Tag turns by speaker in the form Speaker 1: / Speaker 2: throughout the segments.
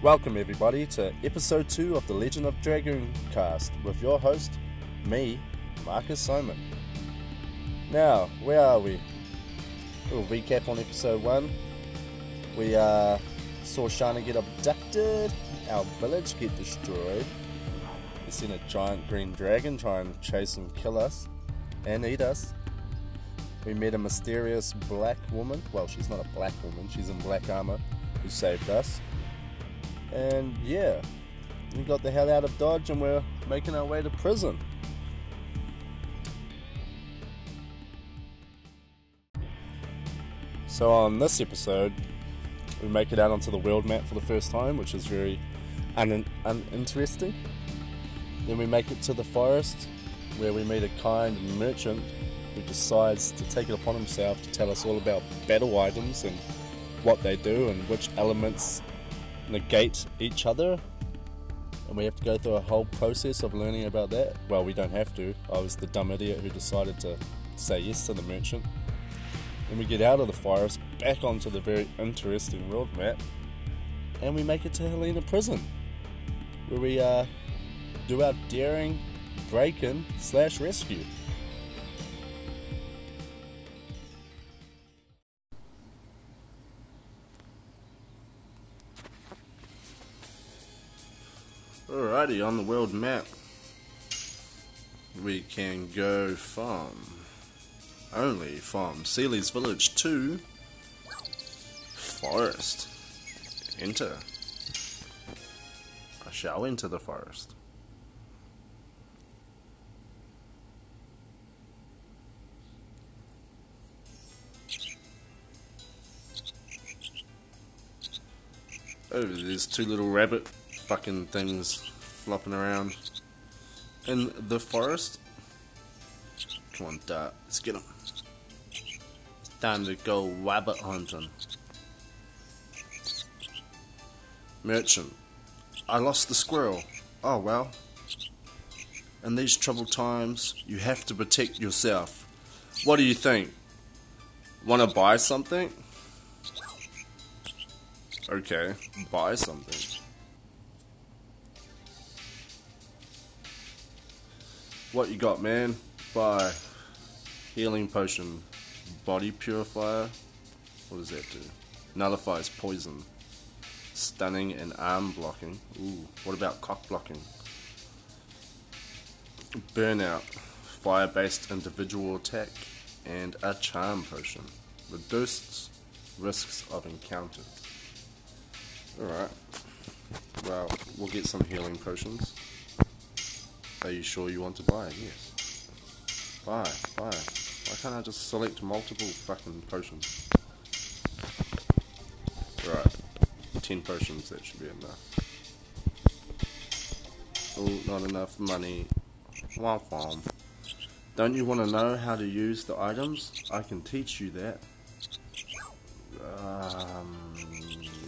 Speaker 1: Welcome, everybody, to episode 2 of the Legend of Dragoon cast with your host, me, Marcus Simon. Now, where are we? Little recap on episode 1. We uh, saw Shana get abducted, our village get destroyed. We seen a giant green dragon try and chase and kill us and eat us. We met a mysterious black woman. Well, she's not a black woman, she's in black armor, who saved us. And yeah, we got the hell out of Dodge and we're making our way to prison. So, on this episode, we make it out onto the world map for the first time, which is very un- uninteresting. Then we make it to the forest, where we meet a kind merchant who decides to take it upon himself to tell us all about battle items and what they do and which elements negate each other. And we have to go through a whole process of learning about that. Well, we don't have to. I was the dumb idiot who decided to say yes to the merchant. And we get out of the forest, back onto the very interesting world map, and we make it to Hellena Prison, where we uh, do our daring break-in slash rescue. Alrighty, on the world map, we can go from only from Seles' village to forest. Enter. I shall enter the forest. Oh, there's two little rabbit fucking things flopping around in the forest. Come on, Dart, let's get. It's time to go rabbit hunting. Merchant, I lost the squirrel. Oh well. In these troubled times, you have to protect yourself. What do you think? Want to buy something? Okay, buy something. What you got, man? Buy healing potion, body purifier. What does that do? Nullifies poison, stunning and arm blocking. Ooh, what about cock blocking? Burnout, fire-based individual attack, and a charm potion. Reduces risks of encounters. Alright. Well, we'll get some healing potions. Are you sure you want to buy? it? Yes. Buy, buy. Why can't I just select multiple fucking potions? Right. Ten potions, that should be enough. Oh, not enough money. Womp womp. Don't you want to know how to use the items? I can teach you that. Um,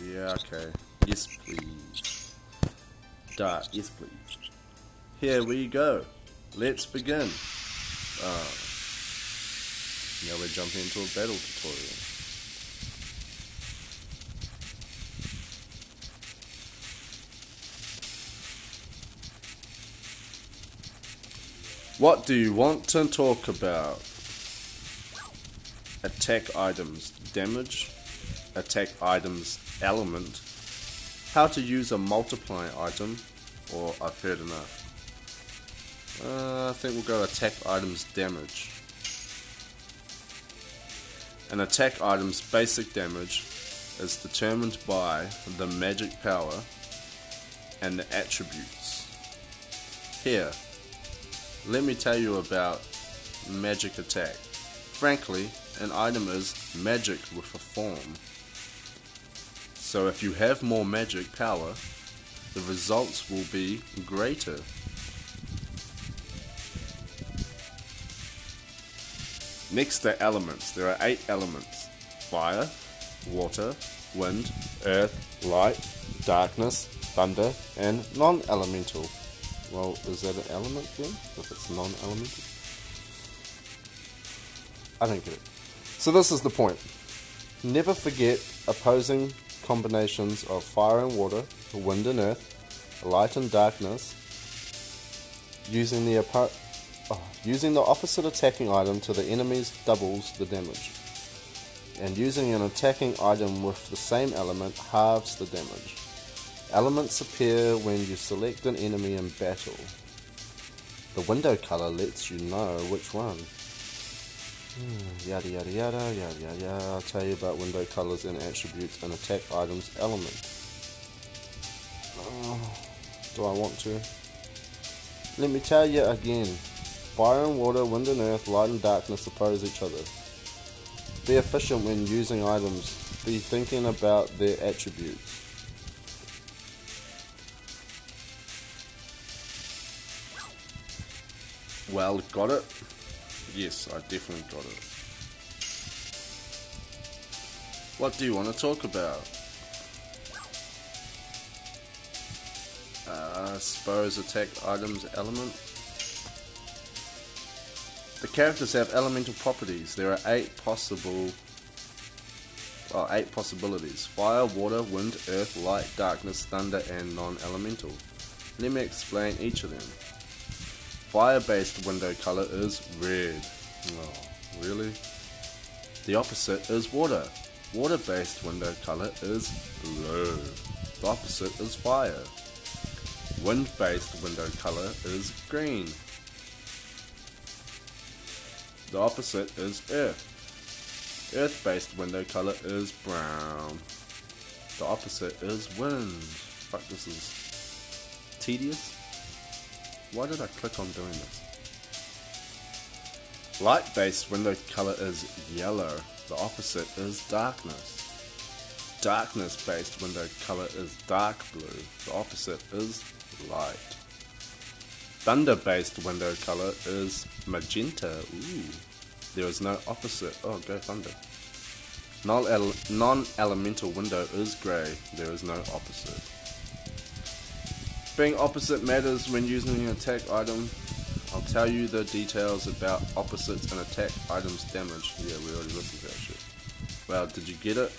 Speaker 1: yeah, okay. Yes, please. Dart, yes, please. Here we go. Let's begin. Uh, now we're jumping into a battle tutorial. What do you want to talk about? Attack items damage, attack items element, how to use a multiplying item, or I've heard enough. Uh, I think we'll go attack items damage. An attack item's basic damage is determined by the magic power and the attributes. Here, let me tell you about magic attack. Frankly, an item is magic with a form. So if you have more magic power, the results will be greater. Next are elements. There are eight elements. Fire, water, wind, earth, light, darkness, thunder, and non-elemental. Well, is that an element then? If it's non-elemental? I don't get it. So this is the point. Never forget opposing combinations of fire and water, wind and earth, light and darkness, using the oh, using the opposite attacking item to the enemy's doubles the damage, and using an attacking item with the same element halves the damage. Elements appear when you select an enemy in battle. The window color lets you know which one. Hmm, yada yada yada yada yada yada. I'll tell you about window colors and attributes and attack items element. Oh, do I want to? Let me tell you again. Fire and water, wind and earth, light and darkness oppose each other. Be efficient when using items. Be thinking about their attributes. Well, got it? Yes, I definitely got it. What do you want to talk about? Uh, suppose attack items element. Characters have elemental properties. There are eight possible, well, eight possibilities: fire, water, wind, earth, light, darkness, thunder, and non-elemental. Let me explain each of them. Fire-based window color is red. Oh, really? The opposite is water. Water-based window color is blue. The opposite is fire. Wind-based window color is green. The opposite is earth. Earth-based window color is brown. The opposite is wind. Fuck, this is tedious. Why did I click on doing this? Light based window color is yellow. The opposite is darkness. Darkness based window color is dark blue. The opposite is light. Thunder based window color is magenta. Ooh. There is no opposite. Oh, go thunder. Non elemental window is grey. There is no opposite. Being opposite matters when using an attack item. I'll tell you the details about opposites and attack items damage. Yeah, we already looked at that shit. Well, did you get it?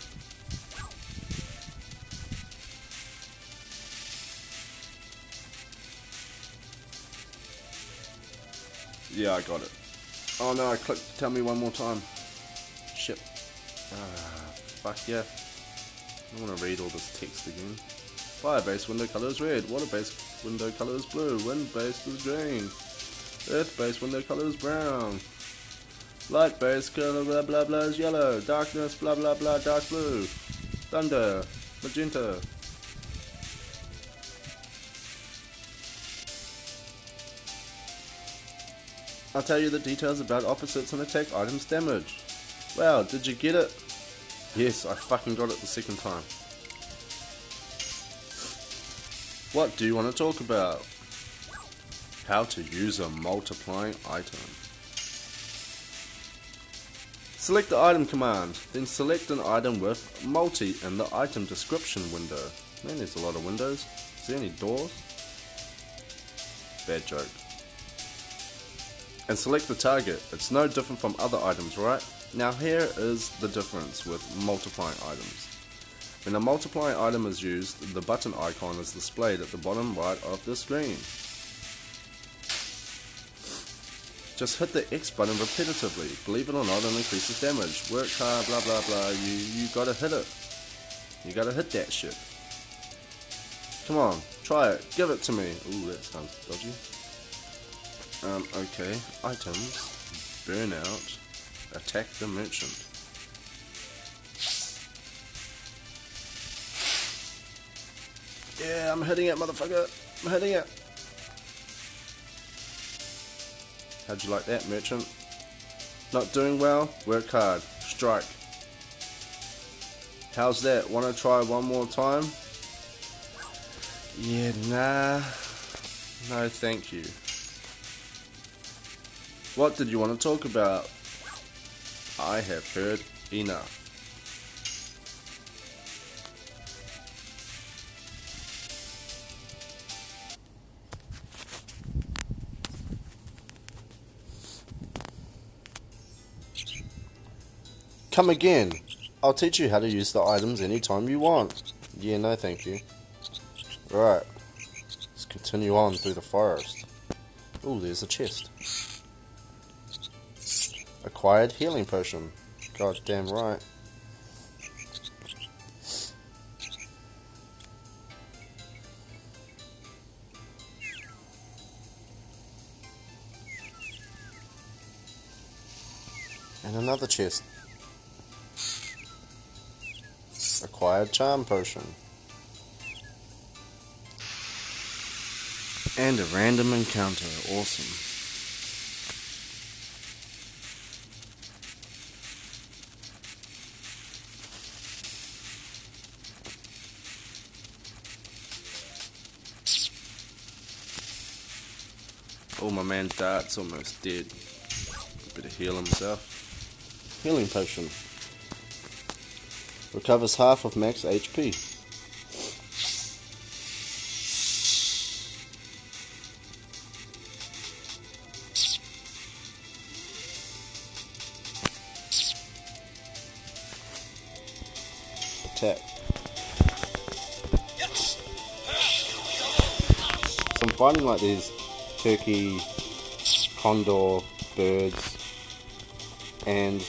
Speaker 1: Yeah, I got it. Oh no, I clicked tell me one more time. Shit. Ah, fuck yeah. I want to read all this text again. Fire-based window color is red. Water-based window color is blue. Wind base is green. Earth base window color is brown. Light base color blah blah blah is yellow. Darkness blah blah blah dark blue. Thunder magenta. I'll tell you the details about opposites and attack items damage. Wow, did you get it? Yes, I fucking got it the second time. What do you want to talk about? How to use a multiplying item. Select the item command, then select an item with multi in the item description window. Man, there's a lot of windows. Is there any doors? Bad joke. And select the target. It's no different from other items, right? Now here is the difference with multiplying items. When a multiplying item is used, the button icon is displayed at the bottom right of the screen. Just hit the X button repetitively. Believe it or not, it increases damage. Work hard, blah blah blah. You you gotta hit it. You gotta hit that shit. Come on, try it. Give it to me. Ooh, that sounds dodgy. Um, okay. Items. Burnout. Attack the merchant. Yeah, I'm hitting it, motherfucker. I'm hitting it. How'd you like that, merchant? Not doing well? Work hard. Strike. How's that? Want to try one more time? Yeah, nah. No, thank you. What did you want to talk about? I have heard enough. Come again. I'll teach you how to use the items anytime you want. Yeah, no thank you. Right. Let's continue on through the forest. Oh, there's a chest. Acquired healing potion. God damn right. And another chest. Acquired charm potion. And a random encounter. Awesome. Oh, my man Dart's almost dead. Better heal himself. Healing potion. Recovers half of max HP. Attack. I'm like these turkey, condor birds, and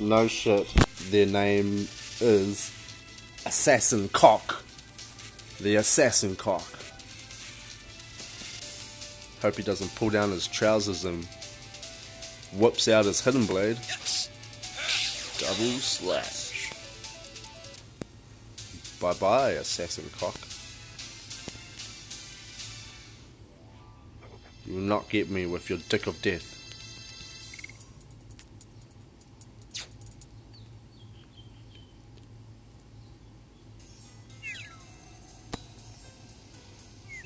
Speaker 1: no shit, their name is Assassin Cock. The Assassin Cock. Hope he doesn't pull down his trousers and whips out his hidden blade. Double slash. Bye bye, Assassin Cock. Will not get me with your dick of death.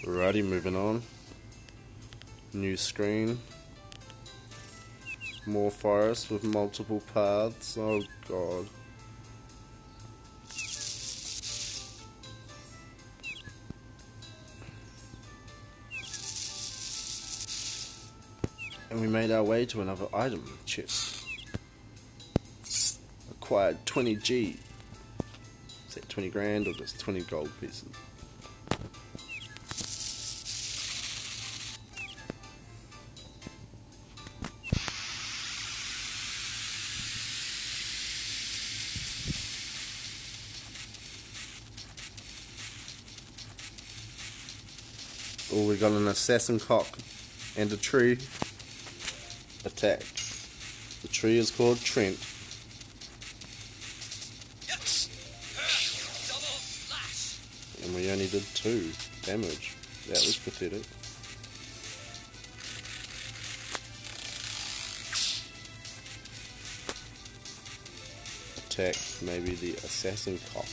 Speaker 1: Alrighty, moving on. New screen. More forest with multiple paths. Oh god. And we made our way to another item chest. Acquired 20G. Is that 20 grand or just 20 gold pieces? Oh, we got an assassin cock and a tree attack. The tree is called Trent. And we only did two damage. That was pathetic. Attack maybe the assassin cock.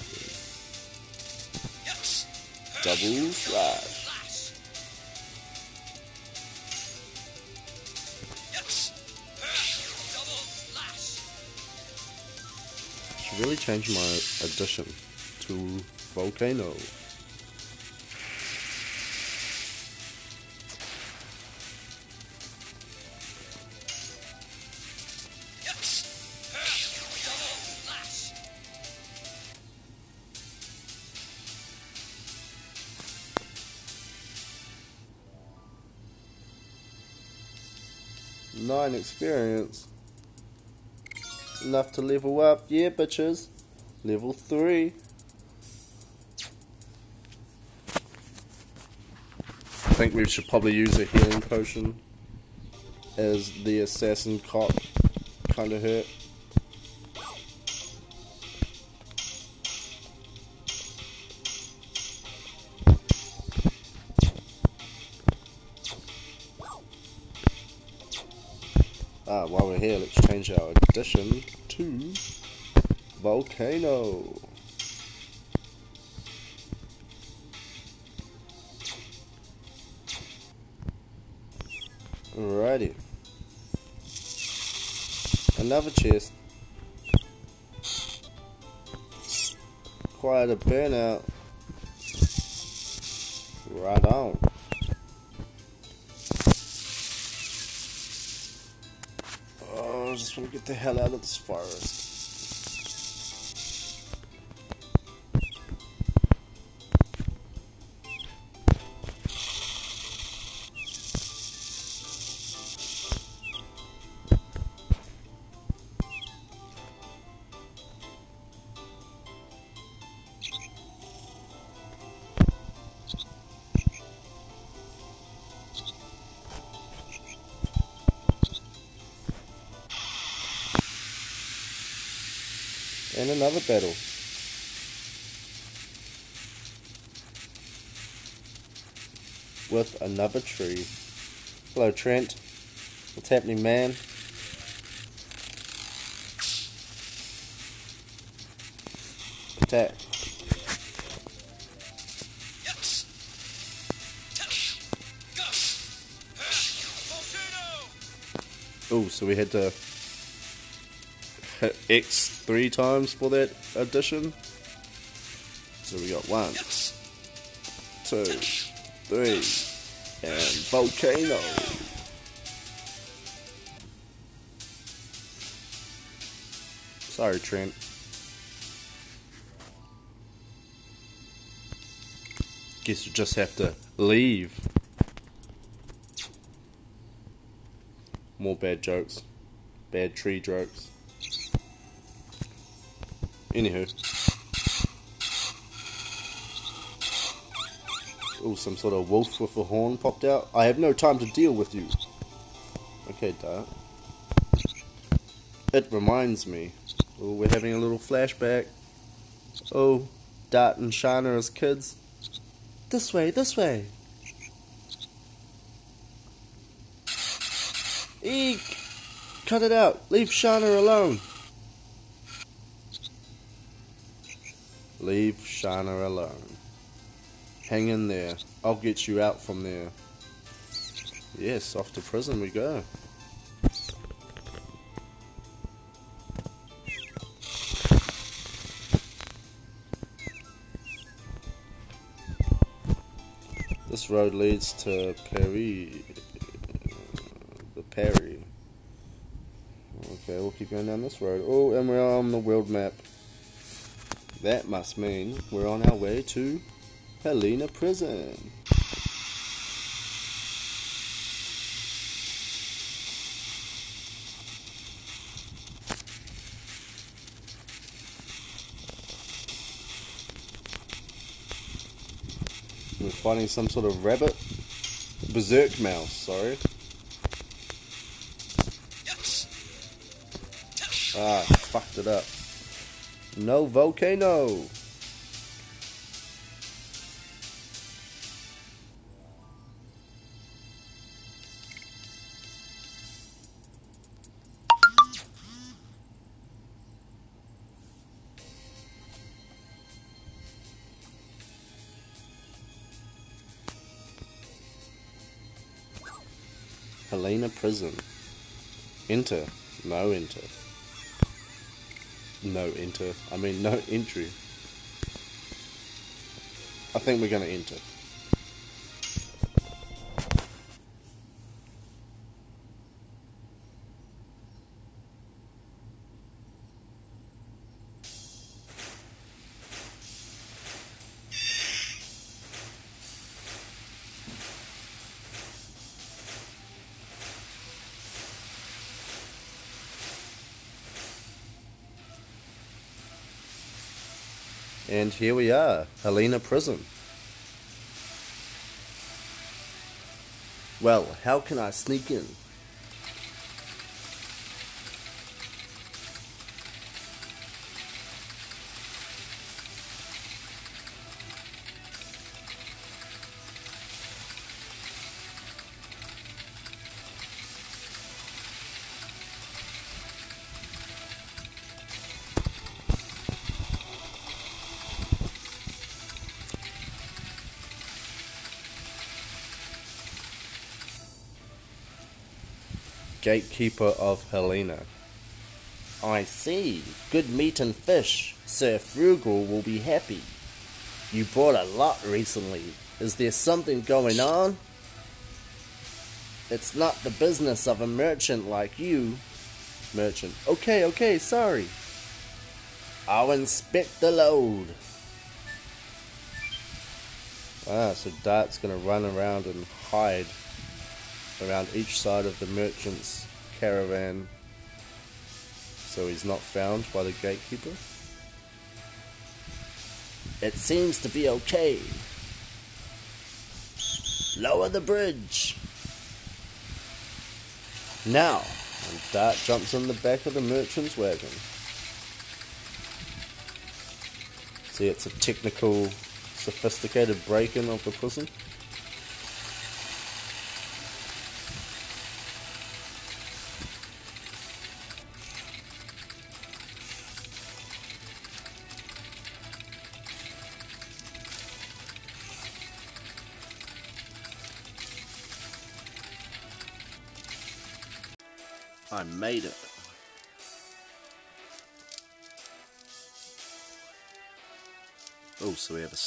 Speaker 1: Double slash. Really changed my addition to volcano. Nine experience. Enough to level up. Yeah, bitches. Level 3. I think we should probably use a healing potion as the assassin cop kind of hurt. Ah, while we're here, let's change our addition Volcano. Alrighty. Another chest. Quite a burnout. Right on. Want to get the hell out of this forest. Another battle. With another tree. Hello, Trent. What's happening, man? Attack. Oh, so we had to hit X three times for that addition. So we got one, two, three, and volcano. Sorry, Trent. Guess you just have to leave. More bad jokes. Bad tree jokes. Anywho. Oh, some sort of wolf with a horn popped out. I have no time to deal with you. Okay, Dart. It reminds me. Oh, we're having a little flashback. Oh, Dart and Shana as kids. This way, this way. Eek! Cut it out. Leave Shana alone. Leave Shana alone. Hang in there. I'll get you out from there. Yes, off to prison we go. This road leads to Perry. The Perry. Okay, we'll keep going down this road. Oh, and we're on the world map. That must mean we're on our way to Hellena Prison. We're finding some sort of rabbit. Berserk mouse, sorry. Ah, fucked it up. No volcano. Hellena Prison. Enter. No enter. No enter. I mean, no entry. I think we're going to enter. And here we are, Hellena Prison. Well, how can I sneak in? Gatekeeper of Hellena. I see. Good meat and fish. Sir Fruegel will be happy. You bought a lot recently. Is there something going on? It's not the business of a merchant like you. Merchant. Okay, okay, sorry. I'll inspect the load. Ah, so Dart's gonna run around and hide around each side of the merchant's caravan so he's not found by the gatekeeper. It seems to be okay. Lower the bridge. Now, and Dart jumps on the back of the merchant's wagon. See, it's a technical, sophisticated break-in of the prison.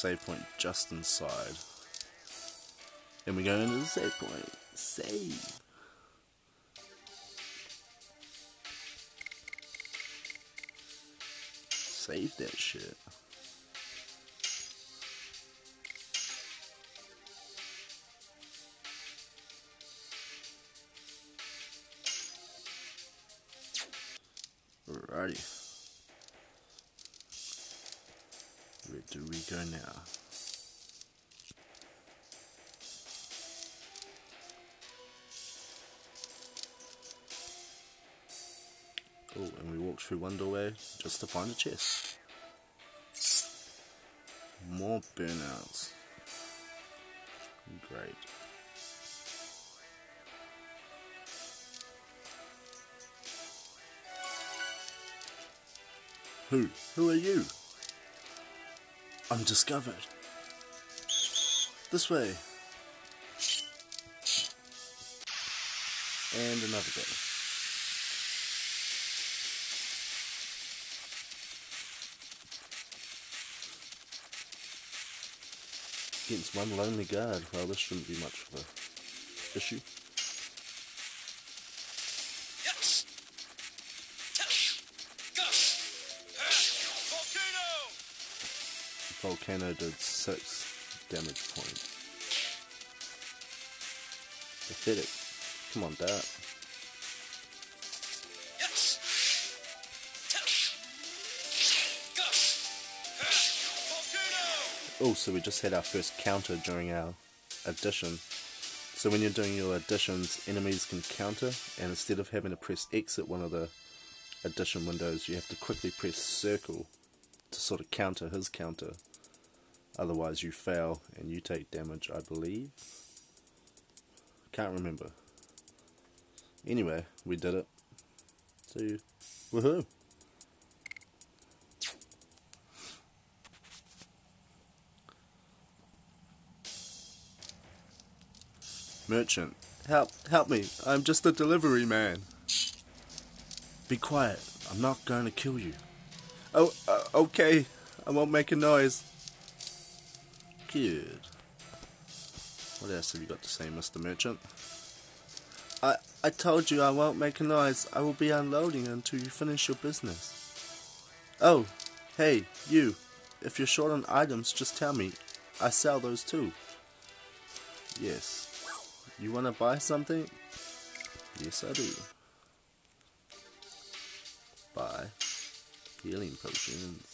Speaker 1: Save point just inside. And we go into the save point. Save. Save that shit. Alrighty. Do we go now? Oh, and we walk through one doorway just to find a chest. More burnouts. Great. Who? Who are you? Undiscovered. This way. And another day. Against one lonely guard. Well, this shouldn't be much of a issue. Volcano did 6 damage points. Pathetic. Come on, Dart. Oh, so we just had our first counter during our addition. So when you're doing your additions, enemies can counter, and instead of having to press X at one of the addition windows, you have to quickly press circle to sort of counter his counter. Otherwise, you fail and you take damage, I believe. Can't remember. Anyway, we did it. So, woohoo! Merchant, help, help me. I'm just a delivery man. Be quiet. I'm not going to kill you. Oh, uh, okay. I won't make a noise. Good. What else have you got to say, Mr. Merchant? I I told you I won't make a noise. I will be unloading until you finish your business. Oh, hey, you. If you're short on items, just tell me. I sell those too. Yes. You want to buy something? Yes, I do. Buy healing potions.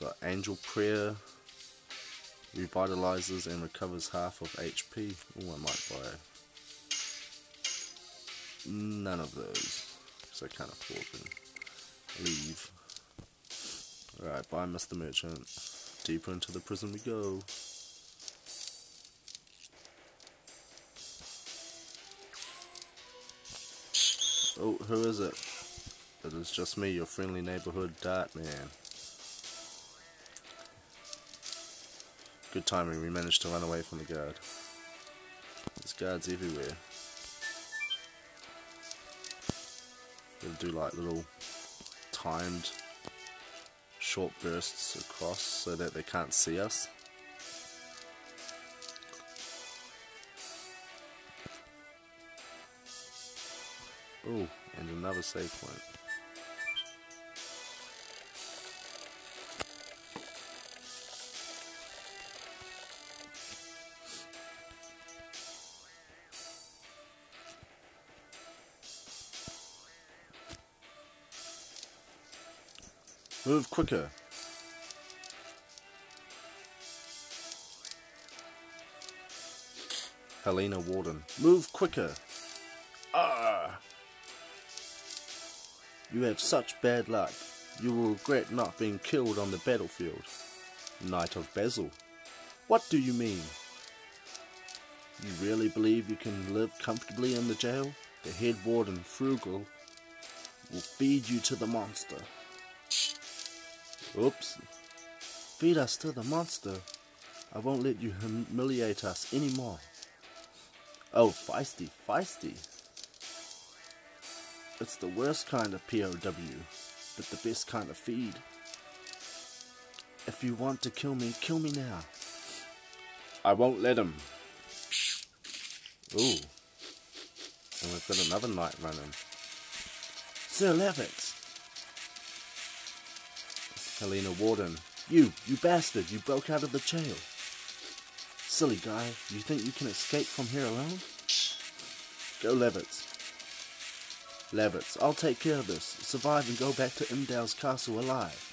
Speaker 1: Got Angel Prayer, revitalizes and recovers half of HP. Oh, I might buy none of those because I can't afford them. Leave. Alright, bye, Mr. Merchant. Deeper into the prison we go. Oh, who is it? It is just me, your friendly neighborhood dart man. Good timing, we managed to run away from the guard. There's guards everywhere. We'll do like little timed short bursts across so that they can't see us. Oh, and another save point. Move quicker. Hellena Warden. Move quicker. Ah! You have such bad luck. You will regret not being killed on the battlefield. Knight of Basil. What do you mean? You really believe you can live comfortably in the jail? The head warden, Fruegel, will feed you to the monster. Oops. Feed us to the monster. I won't let you humiliate us anymore. Oh, feisty, feisty. It's the worst kind of POW, but the best kind of feed. If you want to kill me, kill me now. I won't let him. Ooh. And we've got another knight running. Sir Lavitz. Hellena Warden. You, you bastard, you broke out of the jail. Silly guy, you think you can escape from here alone? Go Lavitz. Lavitz, I'll take care of this. Survive and go back to Indels castle alive.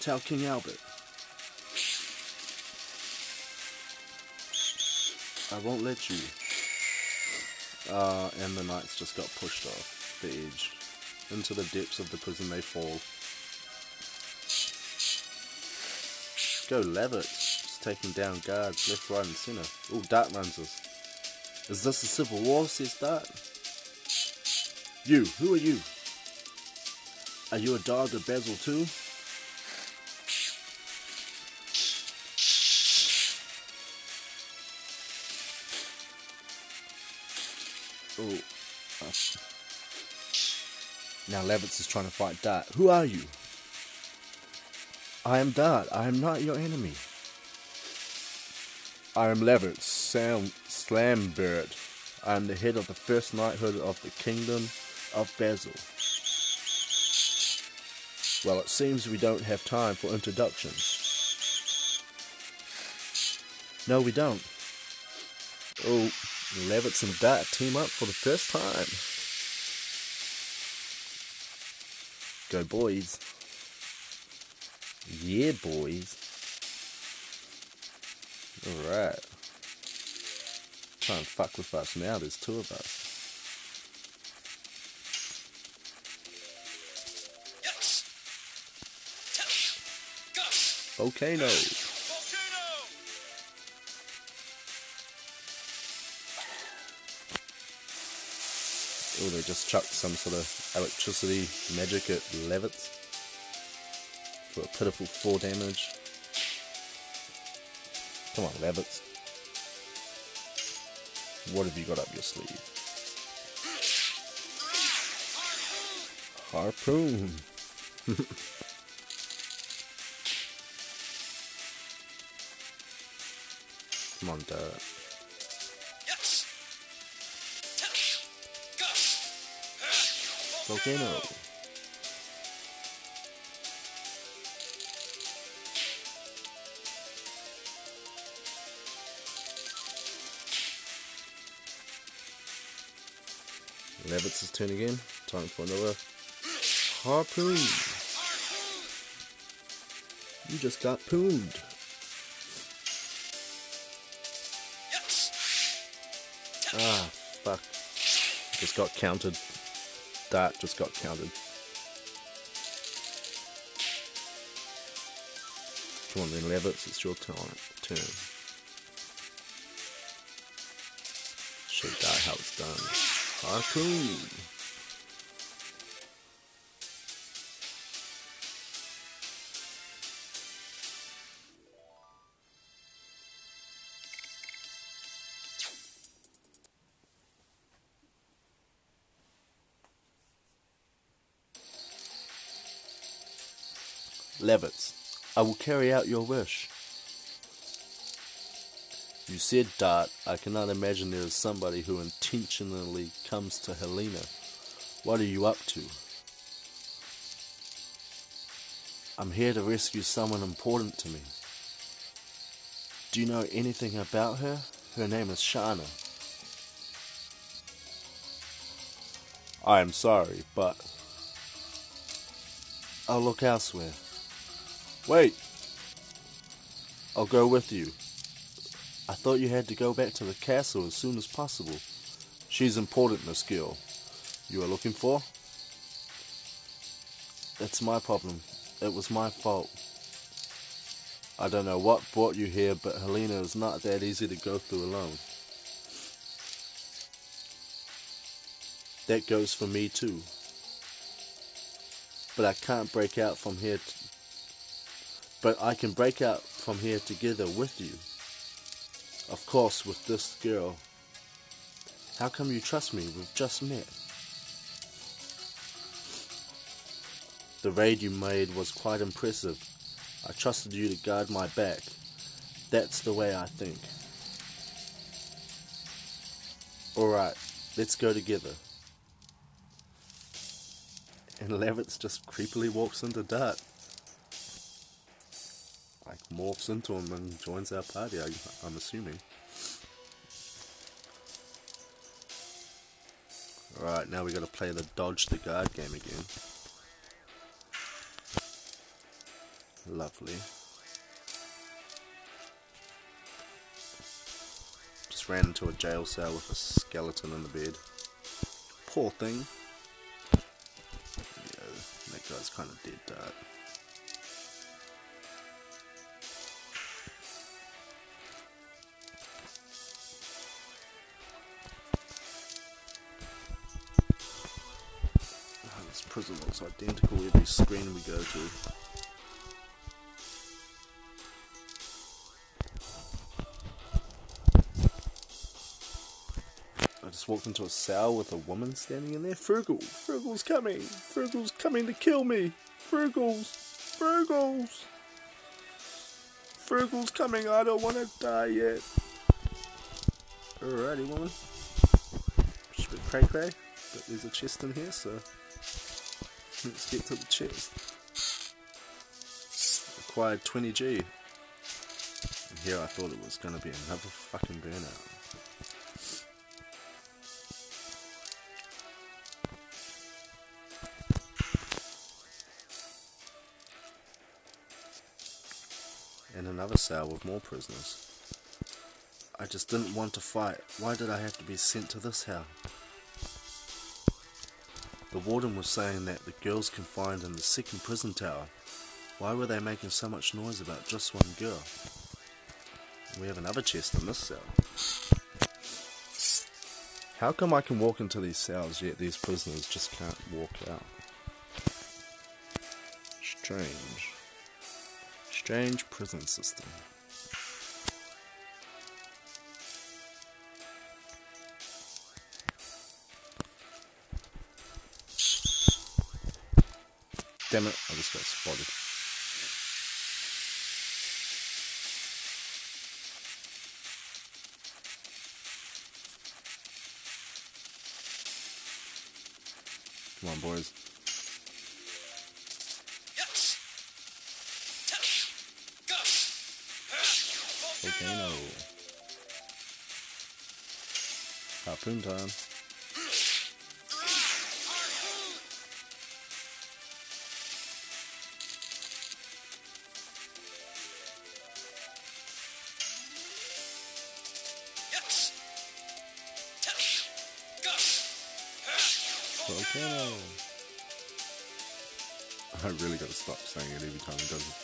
Speaker 1: Tell King Albert. I won't let you. Uh, and the knights just got pushed off the edge. Into the depths of the prison they fall. Go Lavitz. Just taking down guards left, right and centre. Oh, Dart runs us. Is this a civil war, says Dart. You, who are you? Are you a dog of Basil too? Oh. Now Lavitz is trying to fight Dart. Who are you? I am Dart. I am not your enemy. I am Lavitz, Sam Slambert. I am the head of the first knighthood of the kingdom of Basil. Well, it seems we don't have time for introductions. No, we don't. Oh, Lavitz and Dart team up for the first time. Go boys. Yeah, boys. Alright. Try and fuck with us now, there's two of us. Volcano. Oh, they just chucked some sort of electricity magic at Lavitz for a pitiful 4 damage. Come on, Lavitz. What have you got up your sleeve? Harpoon. Come on, Dirt. Volcano. Lavitz' turn again. Time for another harpoon. You just got pooned. Ah, fuck. Just got counted. That just got counted. Come on then, Lavitz, it's your turn. turn. Show die how it's done. Harpoon. Lavitz, I will carry out your wish. You said, Dart, I cannot imagine there is somebody who intentionally comes to Hellena. What are you up to? I'm here to rescue someone important to me. Do you know anything about her? Her name is Shana. I am sorry, but I'll look elsewhere. Wait! I'll go with you. I thought you had to go back to the castle as soon as possible. She's important, Miss Gill. You are looking for? It's my problem. It was my fault. I don't know what brought you here, but Hellena is not that easy to go through alone. That goes for me too. But I can't break out from here. But I can break out from here together with you. Of course, with this girl. How come you trust me? We've just met. The raid you made was quite impressive. I trusted you to guard my back. That's the way I think. Alright, let's go together. And Lavitz just creepily walks into Dart. Morphs into him and joins our party, I, I'm assuming. Alright, now we gotta play the dodge the guard game again. Lovely. Just ran into a jail cell with a skeleton in the bed. Poor thing. Yeah, that guy's kind of dead. Identical every screen we go to. I just walked into a cell with a woman standing in there. Fruegel, Fruegel's coming. Fruegel's coming to kill me. Fruegel's, Fruegel's, Fruegel's coming. I don't want to die yet. Alrighty, woman. Just a bit cray cray, but there's a chest in here, so let's get to the chest. Acquired 20G. And here I thought it was gonna be another fucking burnout. and another cell with more prisoners. I just didn't want to fight. Why did I have to be sent to this hell? The warden was saying that the girls confined in the second prison tower. Why were they making so much noise about just one girl? We have another chest in this cell. How come I can walk into these cells yet these prisoners just can't walk out? Strange. Strange prison system. Got spotted. Come on, boys. Volcano. Harpoon time. Volcano. I really gotta stop saying it every time it does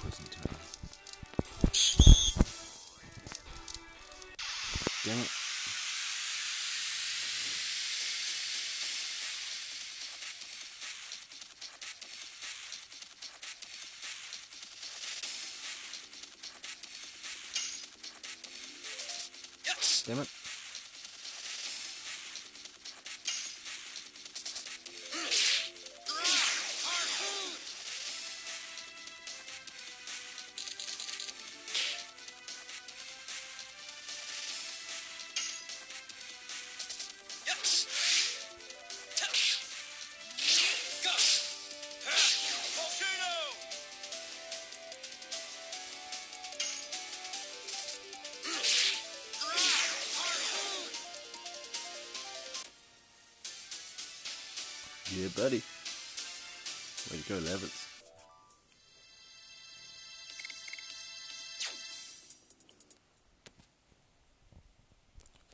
Speaker 1: prison tower. Damn it. Damn it. Buddy. Way to go, Lavitz.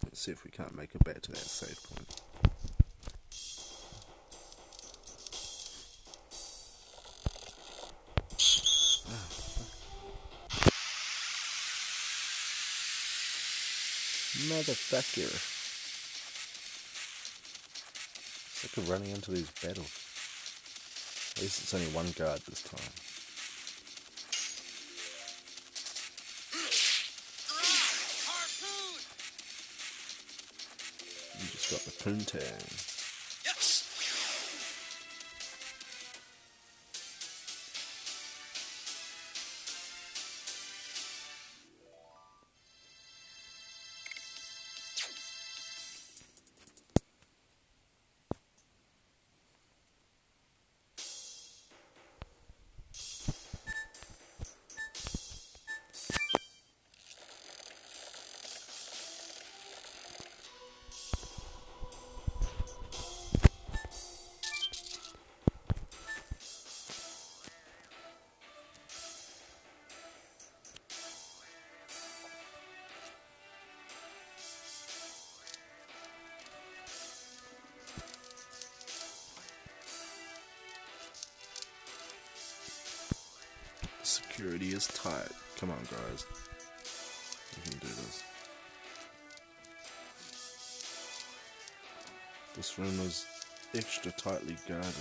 Speaker 1: Let's see if we can't make it back to that save point. Ah, Motherfucker. Of running into these battles. At least it's only one guard this time. You just got the poontang. Room is extra tightly guarded.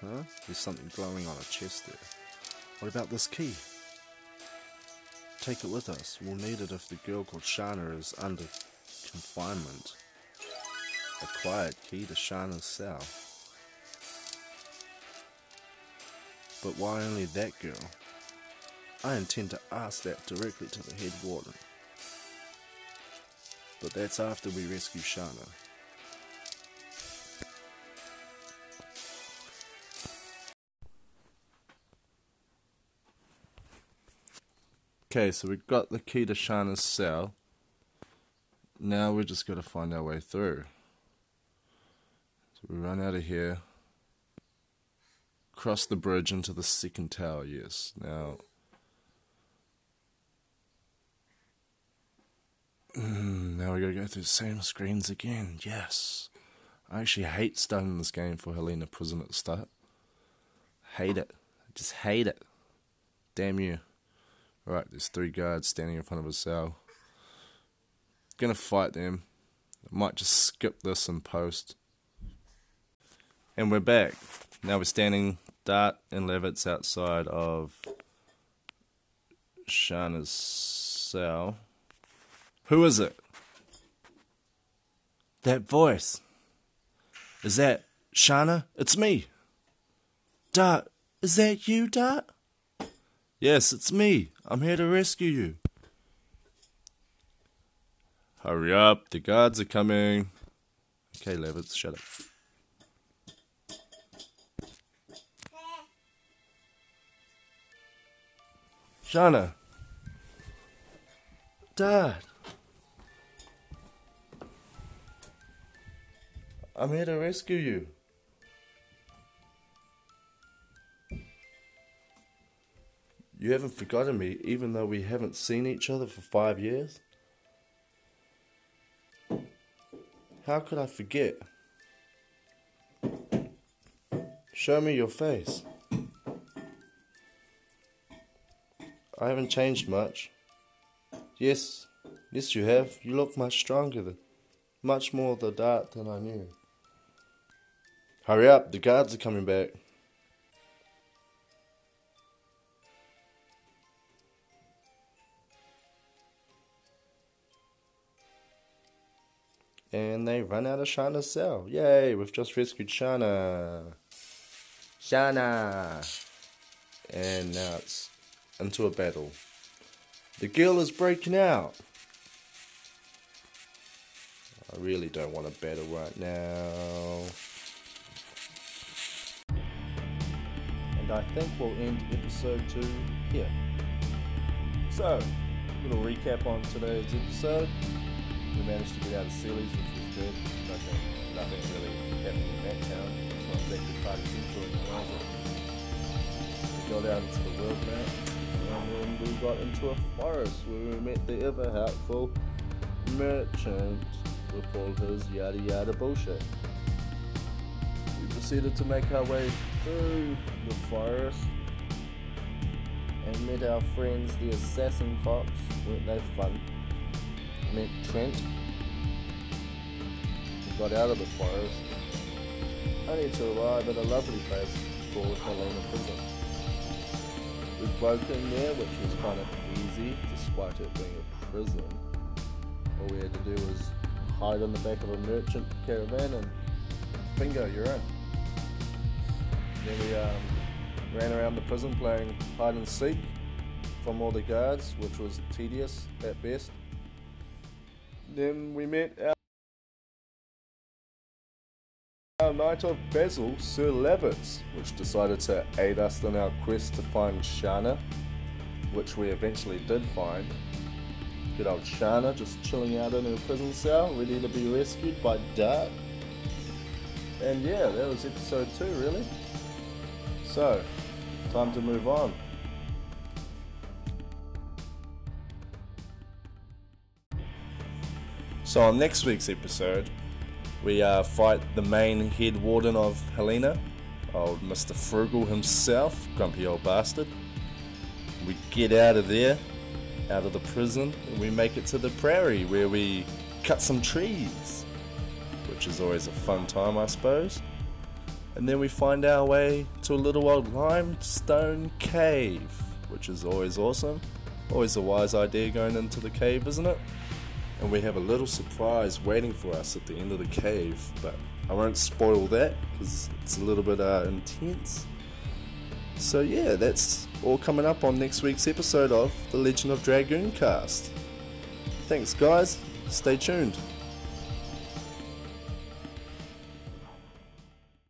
Speaker 1: Huh? There's something glowing on a chest there. What about this key? Take it with us. We'll need it if the girl called Shana is under confinement. A quiet key to Shana's cell. But why only that girl? I intend to ask that directly to the head warden. But that's after we rescue Shana. Okay, so we've got the key to Shana's cell. Now we're just going to find our way through. So we run out of here cross the bridge into the second tower, yes. Now, mm, now we gotta go through the same screens again, yes. I actually hate starting this game for Hellena Prison at the start. Hate it. just hate it. Damn you. Alright, there's three guards standing in front of a cell. Gonna fight them. I might just skip this and post. And we're back. Now we're standing Dart and Lavitz outside of Shana's cell. Who is it? That voice. Is that Shana? It's me. Dart, is that you, Dart? Yes, it's me. I'm here to rescue you. Hurry up, the guards are coming. Okay, Lavitz, shut up. Shana. Dad. I'm here to rescue you. You haven't forgotten me, even though we haven't seen each other for five years? How could I forget? Show me your face. I haven't changed much. Yes, yes, you have. You look much stronger, than, much more the dart than I knew. Hurry up, the guards are coming back. And they run out of Shana's cell. Yay, we've just rescued Shana. Shana! And now it's into a battle. The girl is breaking out. I really don't want a battle right now. And I think we'll end episode 2 here. So, a little recap on today's episode. We managed to get out of Seles, which was good. Okay. nothing really happening in that town. It's not exactly party central anymore? We got out into the world map, and then we got into a forest where we met the ever helpful merchant with all his yada yada bullshit. We proceeded to make our way through the forest and met our friends, the assassin cocks. Weren't they fun? Met Trent. We got out of the forest, only to arrive at a lovely place called Hellena Prison. We broke in there, which was kind of easy, despite it being a prison. All we had to do was hide on the back of a merchant caravan and bingo, you're in. Then we um, ran around the prison playing hide and seek from all the guards, which was tedious at best. Then we met our, our knight of Basil, Sir Lavitz, which decided to aid us in our quest to find Shana, which we eventually did find. Good old Shana just chilling out in her prison cell, ready to be rescued by Dart. And yeah, that was episode two, really. So, time to move on. So, on next week's episode, we uh, fight the main head warden of Hellena, old Mr. Fruegel himself, grumpy old bastard. We get out of there, out of the prison, and we make it to the prairie where we cut some trees, which is always a fun time, I suppose. And then we find our way to a little old limestone cave, which is always awesome. Always a wise idea going into the cave, isn't it? And we have a little surprise waiting for us at the end of the cave, but I won't spoil that because it's a little bit uh, intense. So, yeah, that's all coming up on next week's episode of The Legend of Dragoon Cast. Thanks, guys. Stay tuned.